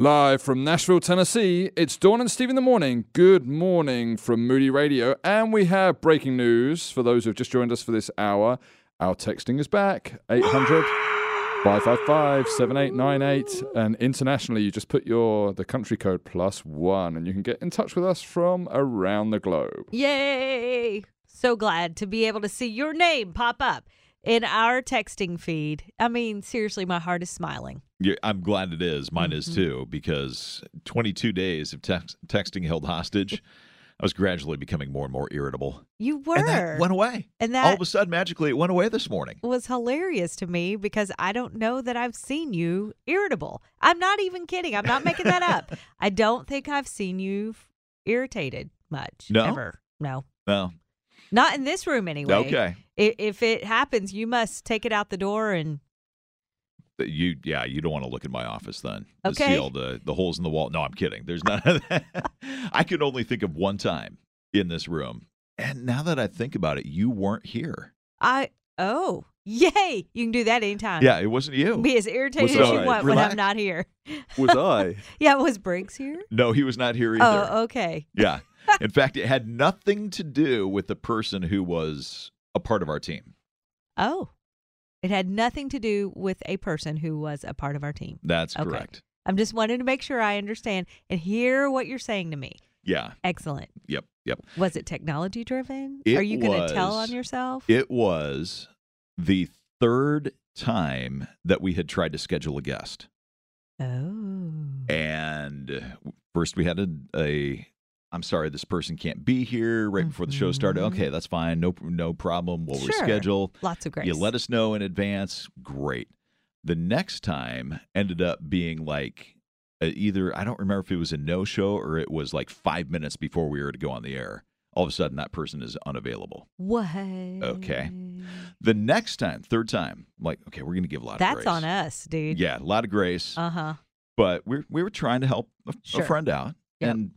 Live from Nashville, Tennessee, it's Dawn and Steve in the morning. Good morning from Moody Radio. And we have breaking news for those who have just joined us for this hour. Our texting is back 800 555 7898. And internationally, you just put your the country code plus one and you can get in touch with us from around the globe. Yay! So glad to be able to see your name pop up in our texting feed. I mean, seriously, my heart is smiling. Yeah, I'm glad it is. Mine is Mhm. too, because 22 days of tex- texting held hostage, I was gradually becoming more and more irritable. You were. And that went away. And All of a sudden, magically, it went away this morning. It was hilarious to me because I don't know that I've seen you irritable. I'm not even kidding. I'm not making that up. I don't think I've seen you irritated much. No? Ever. No. Well, Not in this room anyway. okay. If it happens, you must take it out the door and You, yeah, you don't want to look in my office then. To see all the, the holes in the wall. No, I'm kidding. There's none of that. I can only think of one time in this room. And now that I think about it, you weren't here. I oh yay! You can do that anytime. Yeah, it wasn't you. Be as irritated Was as you I? want when I'm not here. Was I? Yeah, was Briggs here? No, he was not here either. Oh, okay. Yeah. In fact, it had nothing to do with the person who was a part of our team. Oh. It had nothing to do with a person who was a part of our team. That's Okay. correct. I'm just wanting to make sure I understand and hear what you're saying to me. Yeah. Excellent. Yep. Yep. Was it technology driven? It Are you going to tell on yourself? It was the third time that we had tried to schedule a guest. oh. And first we had a, a I'm sorry, this person can't be here right before the show started. Mhm. Okay, that's fine. No no problem. We'll Sure. reschedule. Lots of grace. You let us know in advance. Great. The next time ended up being like uh, either I don't remember if it was a no show or it was like five minutes before we were to go on the air. All of a sudden, that person is unavailable. What? Okay. The next time, third time, I'm like, okay, we're going to give a lot of That's on us, dude. Yeah, a lot of grace. Uh huh. but we we were trying to help a, Sure. a friend out. Yep. And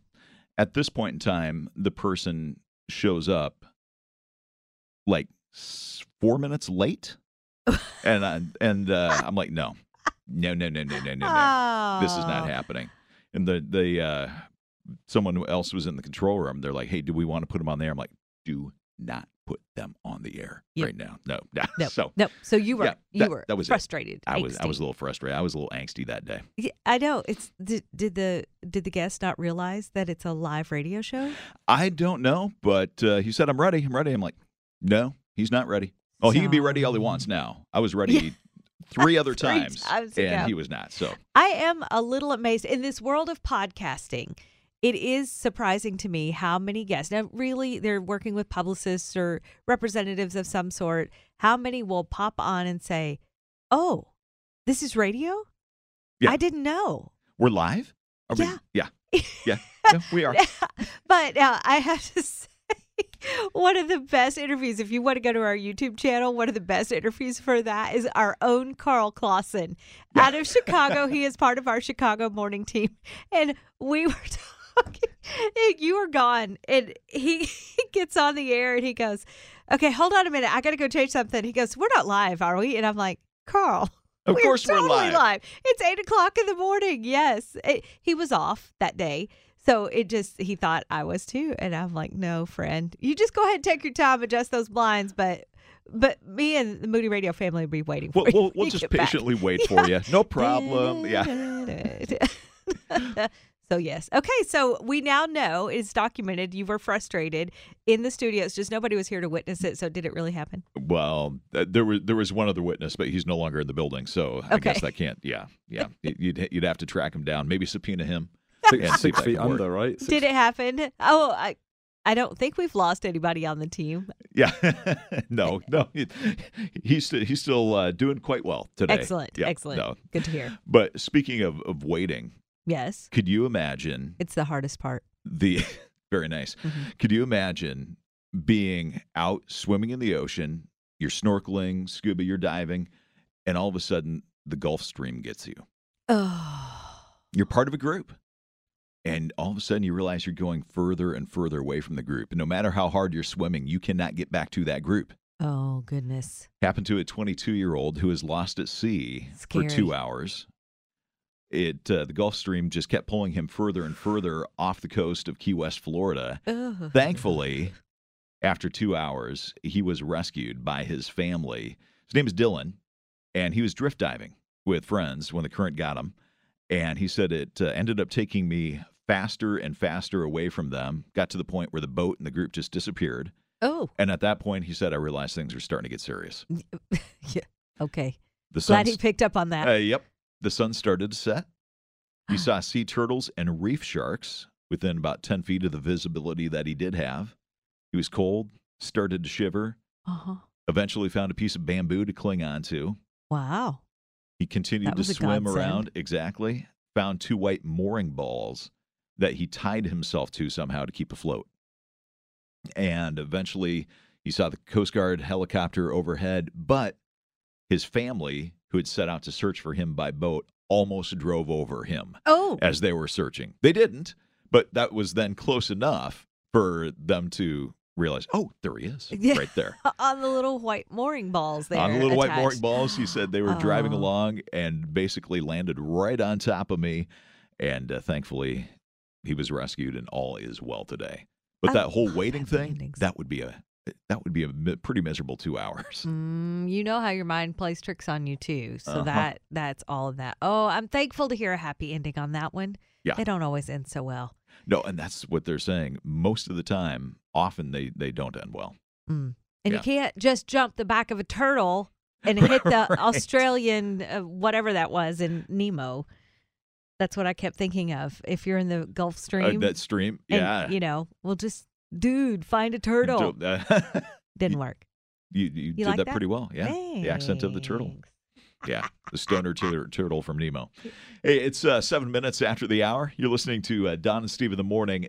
at this point in time, the person shows up like four minutes late, and I, and uh, I'm like, no, no, no, no, no, no, no, oh. this is not happening. And the the uh, someone else was in the control room. They're like, hey, do we want to put him on there? I'm like, do not put them on the air Yep. right now. No, no. No, So no. So you were yeah, you that- were that was it. frustrated. I was I was a little frustrated. I was a little angsty that day. Yeah, I know. It's did, did the did the guest not realize that it's a live radio show? I don't know, but uh, he said, I'm ready. I'm ready. I'm like, no, he's not ready. Oh, he can be ready all he wants now. I was ready Yeah. three other Three times, times and ago. he was not. So, I am a little amazed in this world of podcasting. It is surprising to me how many guests. Now, really, they're working with publicists or representatives of some sort. How many will pop on and say, "Oh, this is radio? Yeah. I didn't know." we're live? Are we- Yeah. yeah. Yeah. Yeah, we are. but uh, I have to say, one of the best interviews, if you want to go to our YouTube channel, one of the best interviews for that is our own Carl Clausen out of Chicago. he is part of our Chicago morning team. And we were talking, and you were gone. And he, he gets on the air and he goes, Okay, hold on a minute. I got to go change something. He goes, We're not live, are we? And I'm like, Carl. Of course we're totally live. It's eight o'clock in the morning. Yes, It- he was off that day, so it just he thought I was too, and I'm like, no, friend, you just go ahead and take your time, adjust those blinds, but but me and the Moody Radio family will be waiting for We'll, you. we'll, we'll you just get back. patiently wait for you. No problem. Yeah. So yes, okay. So we now know it's documented. You were frustrated in the studios. Just nobody was here to witness it. So did it really happen? Well, uh, there was there was one other witness, but he's no longer in the building, so I guess that can't. Yeah, yeah. You'd you'd have to track him down, maybe subpoena him. Six, Yeah, see if six feet under, right? Six Did it happen? Oh, I I don't think we've lost anybody on the team. Yeah, no, no. he- He's he's still uh, doing quite well today. Excellent, Yeah, excellent. No. Good to hear. But speaking of of waiting, Yes, could you imagine it's the hardest part. the very nice? Mhm. Could you imagine being out swimming in the ocean? You're snorkeling, scuba, you're diving, and all of a sudden the Gulf Stream gets you. Oh, You're part of a group. And all of a sudden, you realize you're going further and further away from the group. And no matter how hard you're swimming, you cannot get back to that group. oh goodness. Happened to a 22 year old who was lost at sea for two hours. It uh, the Gulf Stream just kept pulling him further and further off the coast of Key West, Florida. Ugh. Thankfully, after two hours, he was rescued by his family. His name is Dylan, and he was drift diving with friends when the current got him. And he said it uh, ended up taking me faster and faster away from them. Got to the point where the boat and the group just disappeared. Oh, And at that point, he said, I realized things were starting to get serious. yeah. Okay. The Glad he picked up on that. uh, yep, the sun started to set. He saw sea turtles and reef sharks within about 10 feet of the visibility that he did have. He was cold, started to shiver, Uh-huh. eventually found a piece of bamboo to cling onto. Wow. He continued to swim godsend. around, exactly, found two white mooring balls that he tied himself to somehow to keep afloat. And eventually he saw the Coast Guard helicopter overhead, but his family, who had set out to search for him by boat, almost drove over him Oh, as they were searching. They didn't, but that was then close enough for them to realize, oh, there he is, Yeah. right there. on the little white mooring balls there. On the little white mooring balls, he said they were driving Oh. along and basically landed right on top of me. And uh, thankfully, he was rescued and all is well today. But I that whole love waiting happy thing, endings. that would be a that would be a pretty miserable two hours. Mm, you know how your mind plays tricks on you too. So Uh-huh. that that's all of that. Oh, I'm thankful to hear a happy ending on that one. Yeah. They don't always end so well. No, and that's what they're saying. Most of the time, often they they don't end well. Mm. And Yeah. you can't just jump the back of a turtle and hit the Right. Australian uh, whatever that was in Nemo. That's what I kept thinking of. If you're in the Gulf Uh, Stream, that stream, and, yeah. you know, we'll just dude, find a turtle. Didn't work. you you, did like that, that? pretty well. Yeah, the accent of the turtle. Yeah, the stoner tur- turtle from Nemo. Hey, it's uh, seven minutes after the hour. You're listening to uh, Dawn and Steve in the morning.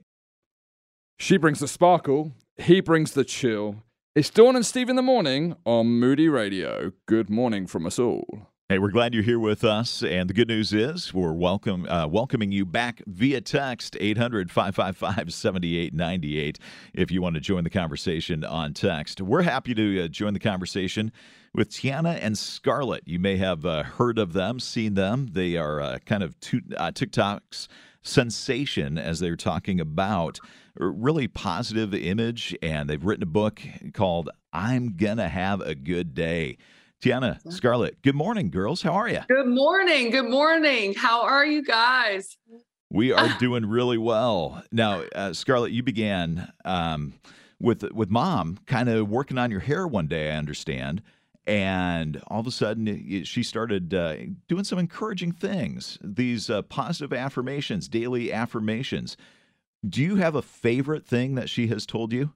She brings the sparkle, he brings the chill. It's Dawn and Steve in the morning on Moody Radio. Good morning from us all. Hey, we're glad you're here with us, and the good news is we're welcome uh, welcoming you back via text 800-555-7898 if you want to join the conversation on text. We're happy to uh, join the conversation with Tiana and Scarlett. You may have uh, heard of them, seen them. They are uh, kind of two, uh, TikTok's sensation as they're talking about really positive image, and they've written a book called "I'm Gonna Have a Good Day." Tiana, Scarlett, good morning, girls. How are you? Good morning. Good morning. How are you guys? We are doing really well. Now, uh, Scarlett, you began um, with with mom, kind of working on your hair one day. I understand, and all of a sudden, it- she started uh, doing some encouraging things. These uh, positive affirmations, daily affirmations. Do you have a favorite thing that she has told you?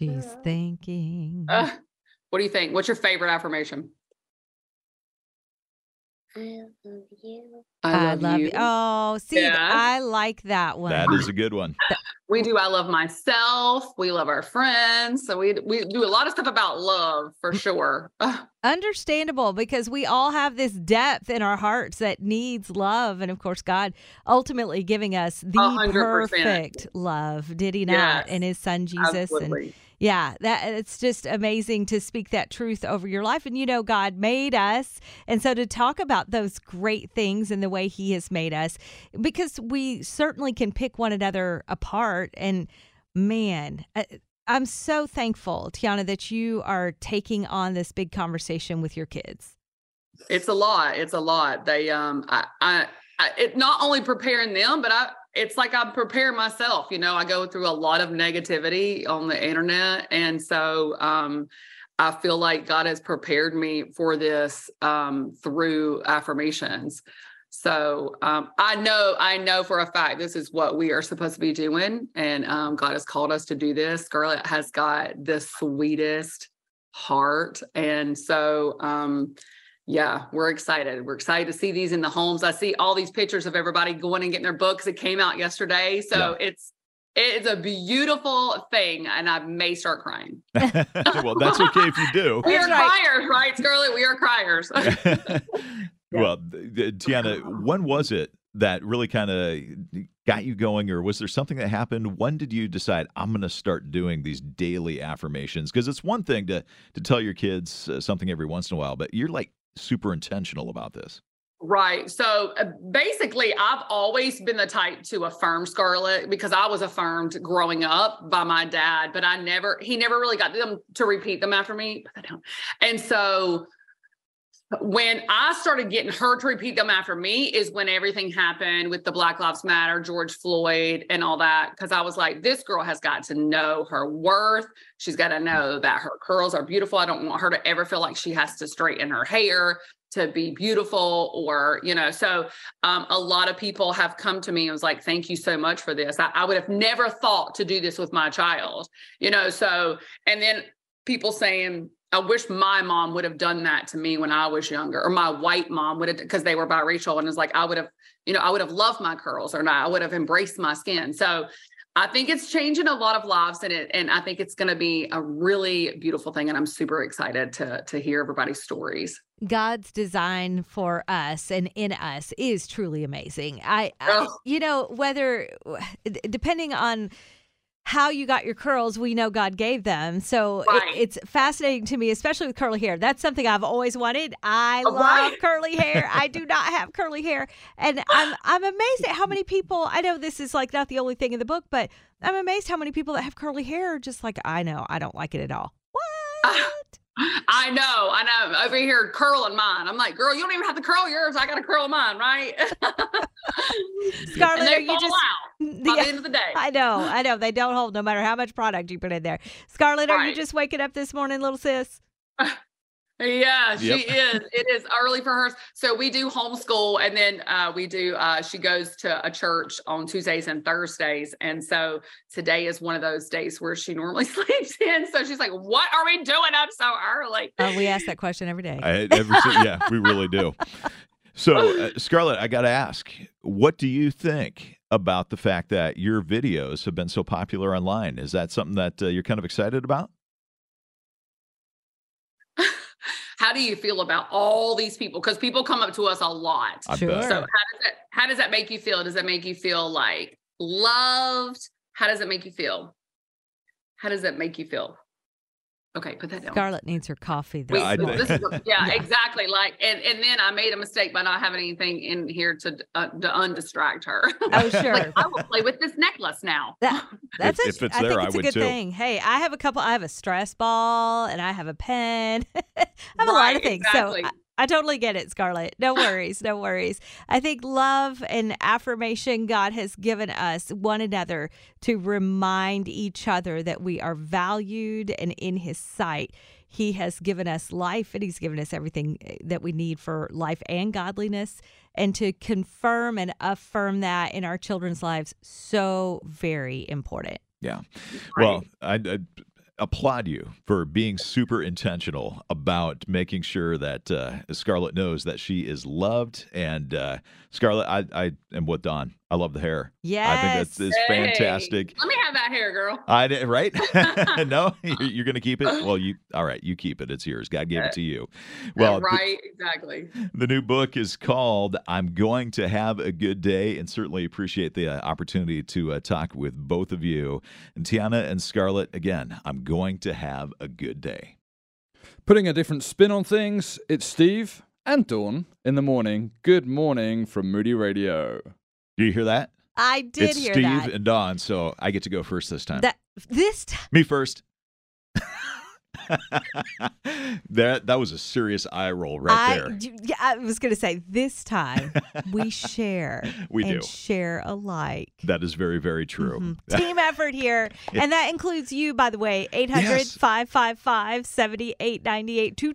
She's thinking. Uh, what do you think? What's your favorite affirmation? I love you. I love you. Oh, see, Yeah. I like that one. That is a good one. We do. I love myself. We love our friends. So we we do a lot of stuff about love for sure. Understandable because we all have this depth in our hearts that needs love. And of course, God ultimately giving us the hundred percent. perfect love, did He not? Yes. In His Son Jesus. And Absolutely. Yeah, that it's just amazing to speak that truth over your life. And you know, God made us. And so to talk about those great things and the way He has made us, because we certainly can pick one another apart. And man, I- I'm so thankful, Tiana, that you are taking on this big conversation with your kids. It's a lot. It's a lot. They um I I, I it not only preparing them, but I it's like I prepare myself. You know, I go through a lot of negativity on the internet, and so um I feel like God has prepared me for this um through affirmations. So um, I know, I know for a fact this is what we are supposed to be doing, and um, God has called us to do this. Scarlett has got the sweetest heart, and so um, yeah, we're excited. We're excited to see these in the homes. I see all these pictures of everybody going and getting their books. It came out yesterday, so it's it's a beautiful thing, and I may start crying. well, that's okay if you do. We are criers, right, Scarlett? We are criers. well, th- th- Tiana, when was it that really kind of got you going, or was there something that happened? When did you decide I'm going to start doing these daily affirmations? Because it's one thing to to tell your kids uh, something every once in a while, but you're like super intentional about this? Right. So uh, basically, I've always been the type to affirm Scarlett because I was affirmed growing up by my dad, but I never, he never really got them to repeat them after me. And so when I started getting her to repeat them after me is when everything happened with the Black Lives Matter, George Floyd, and all that. Cause I was like, this girl has got to know her worth. She's got to know that her curls are beautiful. I don't want her to ever feel like she has to straighten her hair to be beautiful or you know so um, a lot of people have come to me and was like thank you so much for this I, I would have never thought to do this with my child you know so and then people saying I wish my mom would have done that to me when I was younger, or my white mom would have, because they were biracial, and it's like I would have, you know, I would have loved my curls, or not, I would have embraced my skin. So I think it's changing a lot of lives, and it, and I think it's going to be a really beautiful thing, and I'm super excited to to hear everybody's stories. God's design for us and in us is truly amazing. I, I Oh. you know, whether depending on how you got your curls, we know God gave them. So it- it's fascinating to me, especially with curly hair. That's something I've always wanted. I Oh, love right. curly hair. I do not have curly hair, and I'm I'm amazed at how many people. I know this is like not the only thing in the book, but I'm amazed how many people that have curly hair are just like I know I don't like it at all. Uh, what? I know, I know. Over here, curling mine. I'm like, girl, you don't even have to curl yours. I got to curl mine, right? Scarlett, are you just out by Yeah. the end of the day. I know, I know. They don't hold no matter how much product you put in there. Scarlett, are you just waking up this morning, little sis? Yeah, she Yep. is. It is early for her. So we do homeschool and then uh, we do, uh, she goes to a church on Tuesdays and Thursdays. And so today is one of those days where she normally sleeps in. So she's like, what are we doing up so early? Uh, we ask that question every day. I, every, yeah, we really do. So, uh, Scarlett, I got to ask, what do you think about the fact that your videos have been so popular online? Is that something that uh, you're kind of excited about? How do you feel about all these people? Because people come up to us a lot. I Sure. bet. So how does that how does that make you feel? Does that make you feel like loved? How does it make you feel? How does that make you feel? Okay, put that down. Scarlett needs her coffee. We- This I- this is a- yeah, Yeah. exactly. Like, and and then I made a mistake by not having anything in here to uh, to undistract her. Oh, sure. like, I will play with this necklace now. That, that's If- a- if it's I there, think it's a good too. thing. Hey, I have a couple. I have a stress ball and I have a pen. I have a lot of things. exactly. So I, I totally get it, Scarlett. No worries, no worries. I think love and affirmation God has given us one another to remind each other that we are valued and in His sight. He has given us life and He's given us everything eh, that we need for life and godliness. And to confirm and affirm that in our children's lives, so very important. Yeah. Well, I, I applaud you for being super intentional about making sure that uh, Scarlett knows that she is loved. And uh, Scarlett, I, I am with Dawn. I love the hair. Yeah, I think that's is Hey, fantastic. Let me have that hair, girl. I did, right? no, you're, you're going to keep it. Well, you all right? You keep it. It's yours. God gave it to you. Well, th- right, exactly. the new book is called "I'm Going to Have a Good Day," and certainly appreciate the uh, opportunity to uh, talk with both of you. And Tiana and Scarlett, again, I'm going to have a good day. Putting a different spin on things, it's Steve and Dawn in the morning. Good morning from Moody Radio. Do you hear that? I did it's hear Steve that. and Dawn, so I get to go first this time. That this time. Me first. that that was a serious eye roll right I, there. yeah, I was going to say this time we share. We and do. share alike. That is very very true. Mhm. Team effort here. And that includes you, by the way. 800 Yes. 555 7898. To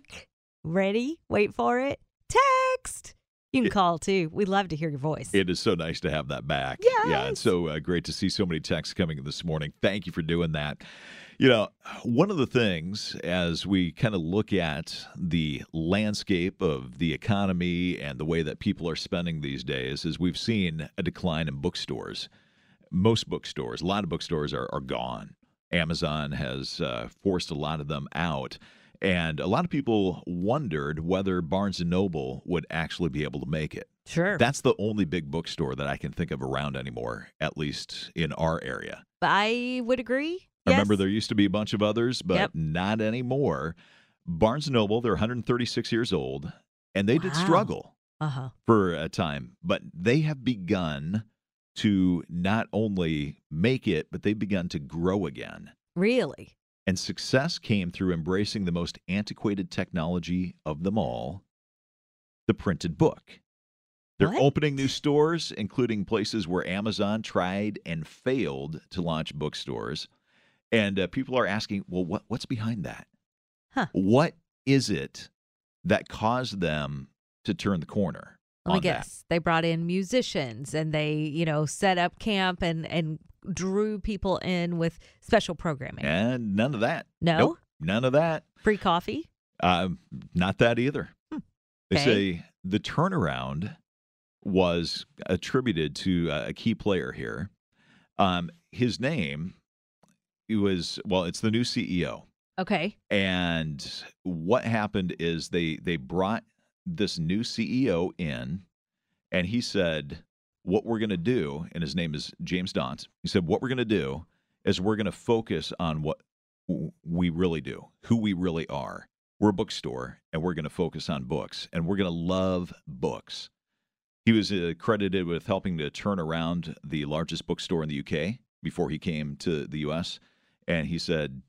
Ready? Wait for it. Text. You can call too. We love to hear your voice. It is so nice to have that back. Yeah, Yes. it's so uh, great to see so many texts coming this morning. Thank you for doing that. You know, one of the things as we kind of look at the landscape of the economy and the way that people are spending these days is we've seen a decline in bookstores. Most bookstores, a lot of bookstores are, are gone. Amazon has uh, forced a lot of them out. And a lot of people wondered whether Barnes and Noble would actually be able to make it. sure. That's the only big bookstore that I can think of around anymore, at least in our area. I would agree. I remember there used to be a bunch of others, but Yep. not anymore. Barnes & Noble, they're 136 years old, and they did struggle Uh huh. for a time, but they have begun to not only make it, but they've begun to grow again. Really? And success came through embracing the most antiquated technology of them all the printed book. They're What? opening new stores, including places where Amazon tried and failed to launch bookstores. And uh, people are asking, well, what, what's behind that? Huh. What is it that caused them to turn the corner? Let me on that? They brought in musicians and they, you know, set up camp and and drew people in with special programming. And none of that. No? Nope, none of that. Free coffee? Um, not that either. Hmm. They Okay. say the turnaround was attributed to uh, a key player here. Um, his name he was well, it's the new CEO. Okay. And what happened is they they brought this new CEO in, and he said, "What we're going to do," and his name is James Daunt. He said, "What we're going to do is we're going to focus on what we really do, who we really are. We're a bookstore, and we're going to focus on books, and we're going to love books." He was uh, credited with helping to turn around the largest bookstore in the UK before he came to the US. And he said,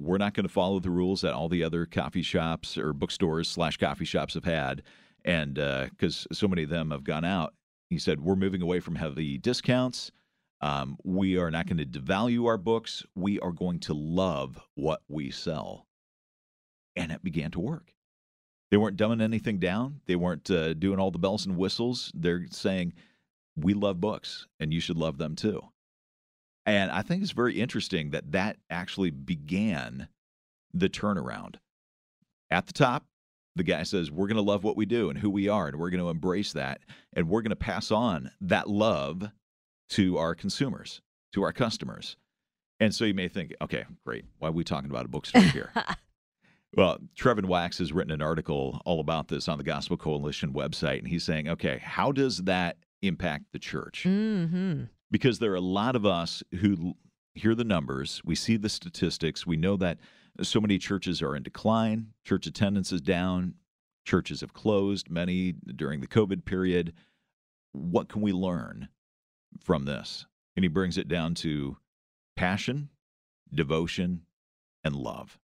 we're not going to follow the rules that all the other coffee shops or bookstores slash coffee shops have had. And because so many of them have gone out, he said, we're moving away from heavy discounts. Um, we are not going to devalue our books. We are going to love what we sell. And it began to work. They weren't dumbing anything down. They weren't uh, doing all the bells and whistles. They're saying, we love books and you should love them too. And I think it's very interesting that that actually began the turnaround. At the top, the guy says, We're going to love what we do and who we are, and we're going to embrace that. And we're going to pass on that love to our consumers, to our customers. And so you may think, okay, great. Why are we talking about a bookstore here? Well, Trevin Wax has written an article all about this on the Gospel Coalition website, and he's saying, okay, how does that impact the church? Mm-hmm. Because there are a lot of us who hear the numbers, we see the statistics, we know that so many churches are in decline, church attendance is down, churches have closed, many during the COVID period. What can we learn from this? And he brings it down to passion, devotion, and love.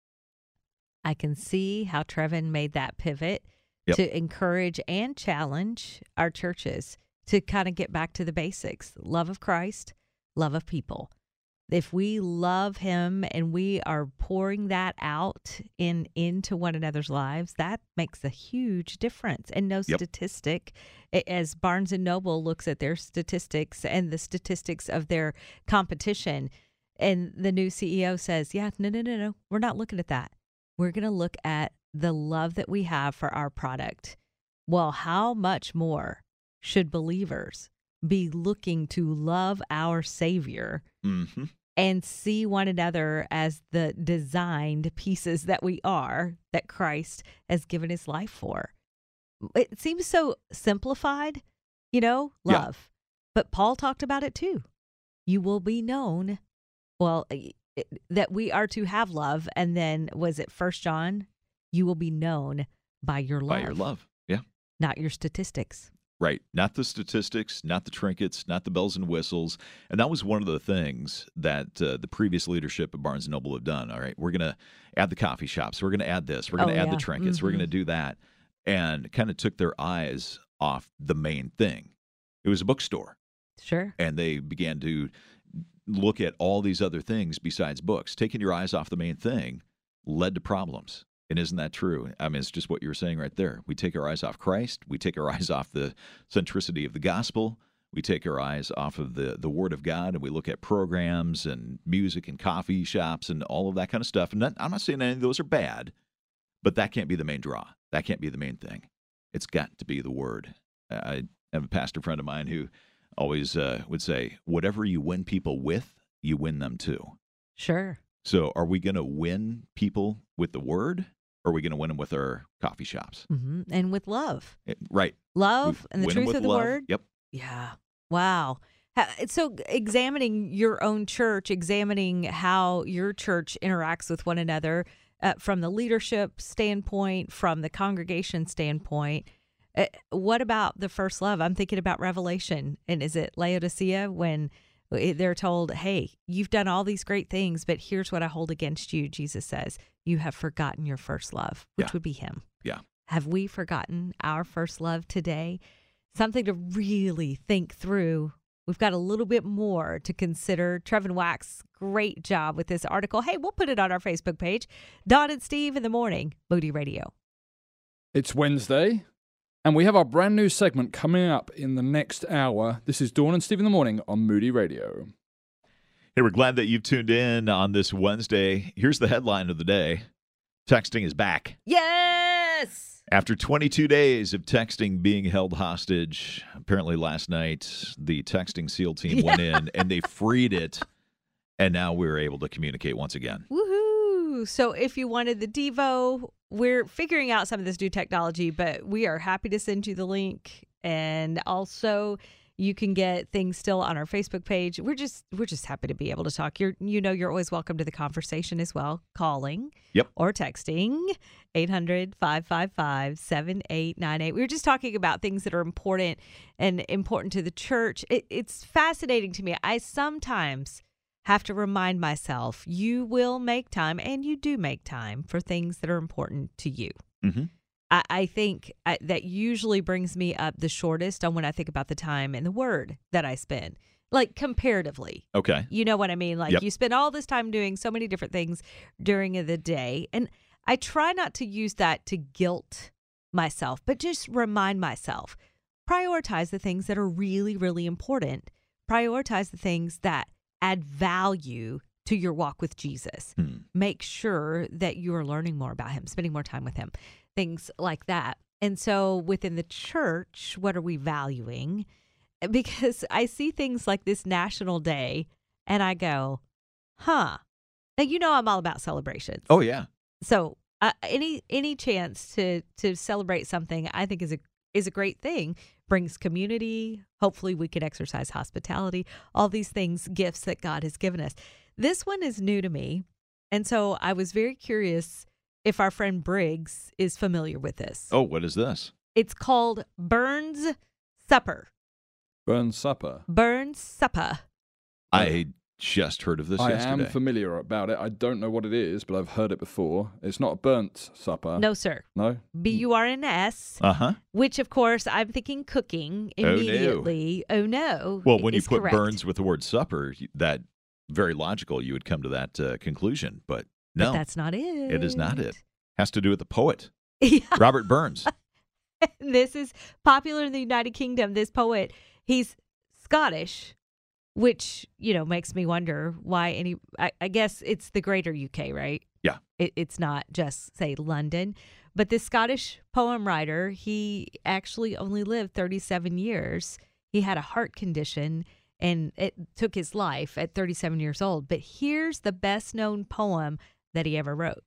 I can see how Trevin made that pivot Yep. to encourage and challenge our churches to kind of get back to the basics love of Christ, love of people. If we love him and we are pouring that out in into one another's lives, that makes a huge difference. And no Yep. statistic, as Barnes and Noble looks at their statistics and the statistics of their competition, and the new CEO says, "Yeah, no, no, no, no, we're not looking at that. We're going to look at the love that we have for our product. Well, how much more should believers be looking to love our Savior Mm-hmm. and see one another as the designed pieces that we are that Christ has given his life for? It seems so simplified, you know, Yeah. love. But Paul talked about it too. You will be known, well, i- i- that we are to have love. And then was it First John? You will be known by your love, By your love. Yeah. not your statistics. Right. Not the statistics, not the trinkets, not the bells and whistles. And that was one of the things that uh, the previous leadership of Barnes & Noble have done. All right, we're going to add the coffee shops. We're going to add this. We're going to Oh, add yeah. the trinkets. We're going to do that. And kind of took their eyes off the main thing. It was a bookstore. Sure. And they began to look at all these other things besides books. Taking your eyes off the main thing led to problems. And isn't that true? I mean, it's just what you were saying right there. We take our eyes off Christ. We take our eyes off the centricity of the gospel. We take our eyes off of the, the Word of God and we look at programs and music and coffee shops and all of that kind of stuff. And that, I'm not saying any of those are bad, but that can't be the main draw. That can't be the main thing. It's got to be the Word. I have a pastor friend of mine who always uh, would say, whatever you win people with, you win them too. Sure. So are we going to win people with the Word or are we going to win them with our coffee shops? hmm And with love, Eh, Right. love We and the truth of the love. word. Yep. Yeah. Wow. Ha- So, examining your own church, examining how your church interacts with one another uh, from the leadership standpoint, from the congregation standpoint, Uh, what about the first love? I'm thinking about Revelation. And is it Laodicea when Eh, they're told, hey, you've done all these great things, but here's what I hold against you, Jesus says. You have forgotten your first love, which Yeah. would be Him. Yeah. Have we forgotten our first love today? Something to really think through. We've got a little bit more to consider. Trevin Wax, great job with this article. Hey, we'll put it on our Facebook page. Dawn and Steve in the morning, Moody Radio. It's Wednesday, and we have our brand new segment coming up in the next hour. This is Dawn and Steve in the morning on Moody Radio. Hey, we're glad that you've tuned in on this Wednesday. Here's the headline of the day Texting is back. Yes. After 22 days of texting being held hostage, apparently last night the texting SEAL team went in and they freed it, and now we're able to communicate once again. Woohoo. So if you wanted the Devo, we're figuring out some of this new technology, but we are happy to send you the link. And also you can get things still on our Facebook page. We're just we're just happy to be able to talk. You're you know you're always welcome to the conversation as well, calling Yep. or texting 800-555-7898. We were just talking about things that are important and important to the church. It, it's fascinating to me. I sometimes have to remind myself you will make time and you do make time for things that are important to you. Mm-hmm. I, I think I, that usually brings me up the shortest on when I think about the time and the word that I spend, like comparatively. Okay. You know what I mean? Like Yep. you spend all this time doing so many different things during the day. And I try not to use that to guilt myself, but just remind myself prioritize the things that are really, really important. Prioritize the things that add value to your walk with Jesus. Hmm. Make sure that you are learning more about him, spending more time with him, things like that. And so within the church, what are we valuing? Because I see things like this National Day and I go, huh. Now, you know, I'm all about celebrations. Oh, yeah. So uh, any any chance to to celebrate something, I think is a is a great thing. Brings community. Hopefully, we can exercise hospitality. All these things, gifts that God has given us. This one is new to me, and so I was very curious if our friend Briggs is familiar with this. Oh, what is this? It's called Burns Supper. Burns Supper. Burns Supper. I just heard of this I yesterday. am familiar about it. I don't know what it is, but I've heard it before. It's not a burnt supper. No, sir. No? B U R N S. uh huh. Which, of course, I'm thinking cooking Oh, no. immediately. Oh no! Well, when you put correct. Burns with the word supper, that very logical. You would come to that uh, conclusion, but But no, that's not it. it is not it. Has to do with the poet Yeah, Robert Burns. this is popular in the United Kingdom. This poet, he's Scottish, which you know makes me wonder why any. I, I guess it's the greater UK, right? Yeah. It, it's not just say London, but this Scottish poem writer, he actually only lived 37 years. He had a heart condition and it took his life at 37 years old. But here's the best known poem that he ever wrote.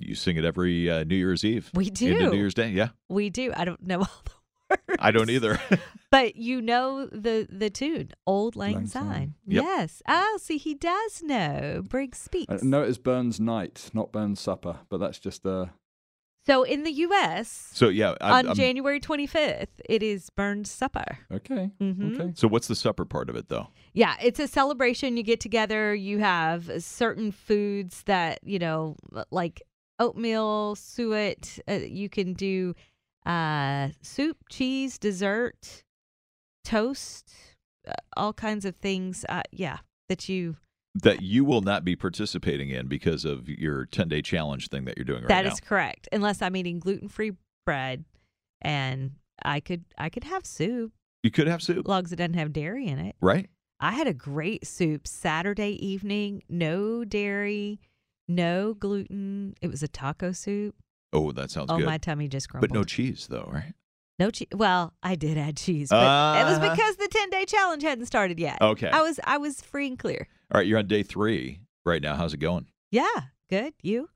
You sing it every uh, New Year's Eve. We Into do. New Year's Day. Yeah, We do. I don't know all the words. I don't either. But you know the the tune, Auld Lang, Lang Syne. Syne. Yep. Yes. Oh, see, he does know. Briggs speaks. I know it is Burns Night, not Burns Supper, but that's just uh So in the U.S. so yeah, I, on I'm- January 25th, it is Burns Supper. okay. Mhm. Okay. so what's the supper part of it though? Yeah, it's a celebration. You get together. You have certain foods that you know, like oatmeal, suet. Uh, you can do uh, soup, cheese, dessert, toast, uh, all kinds of things. Uh, yeah, that you. That you will not be participating in because of your 10 day challenge thing that you're doing right That now. is correct. Unless I'm eating gluten free bread, and I could I could have soup, you could have soup, as long as it doesn't have dairy in it. right? I had a great soup Saturday evening, no dairy, no gluten. It was a taco soup. Oh, that sounds good. oh, good. my tummy just grumbled. but no cheese though, right? no cheese. Well, I did add cheese, but it was Uh-huh. because the 10 day challenge hadn't started yet. Okay. I was I was free and clear. All right, you're on day three right now. How's it going? Yeah, good. You?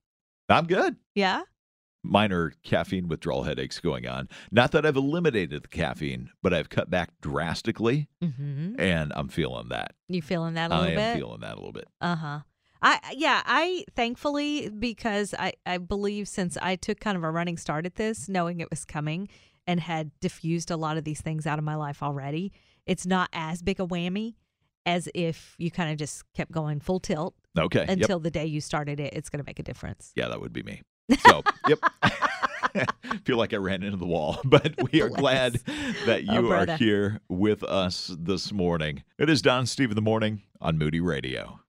I'm good. Yeah. Minor caffeine withdrawal headaches going on. Not that I've eliminated the caffeine, but I've cut back drastically, Mm-hmm. and I'm feeling that. You feeling that a I little am bit? I am feeling that a little bit. Uh huh. I yeah, I thankfully because I I believe since I took kind of a running start at this, knowing it was coming, and had diffused a lot of these things out of my life already, it's not as big a whammy as if you kind of just kept going full tilt Okay. Yep. until the day you started it. It's going to make a difference. Yeah, that would be me. So, yep. Feel like I ran into the wall, but we are glad that Oh, you are here with us this morning. It is Dawn Steve in the morning on Moody Radio.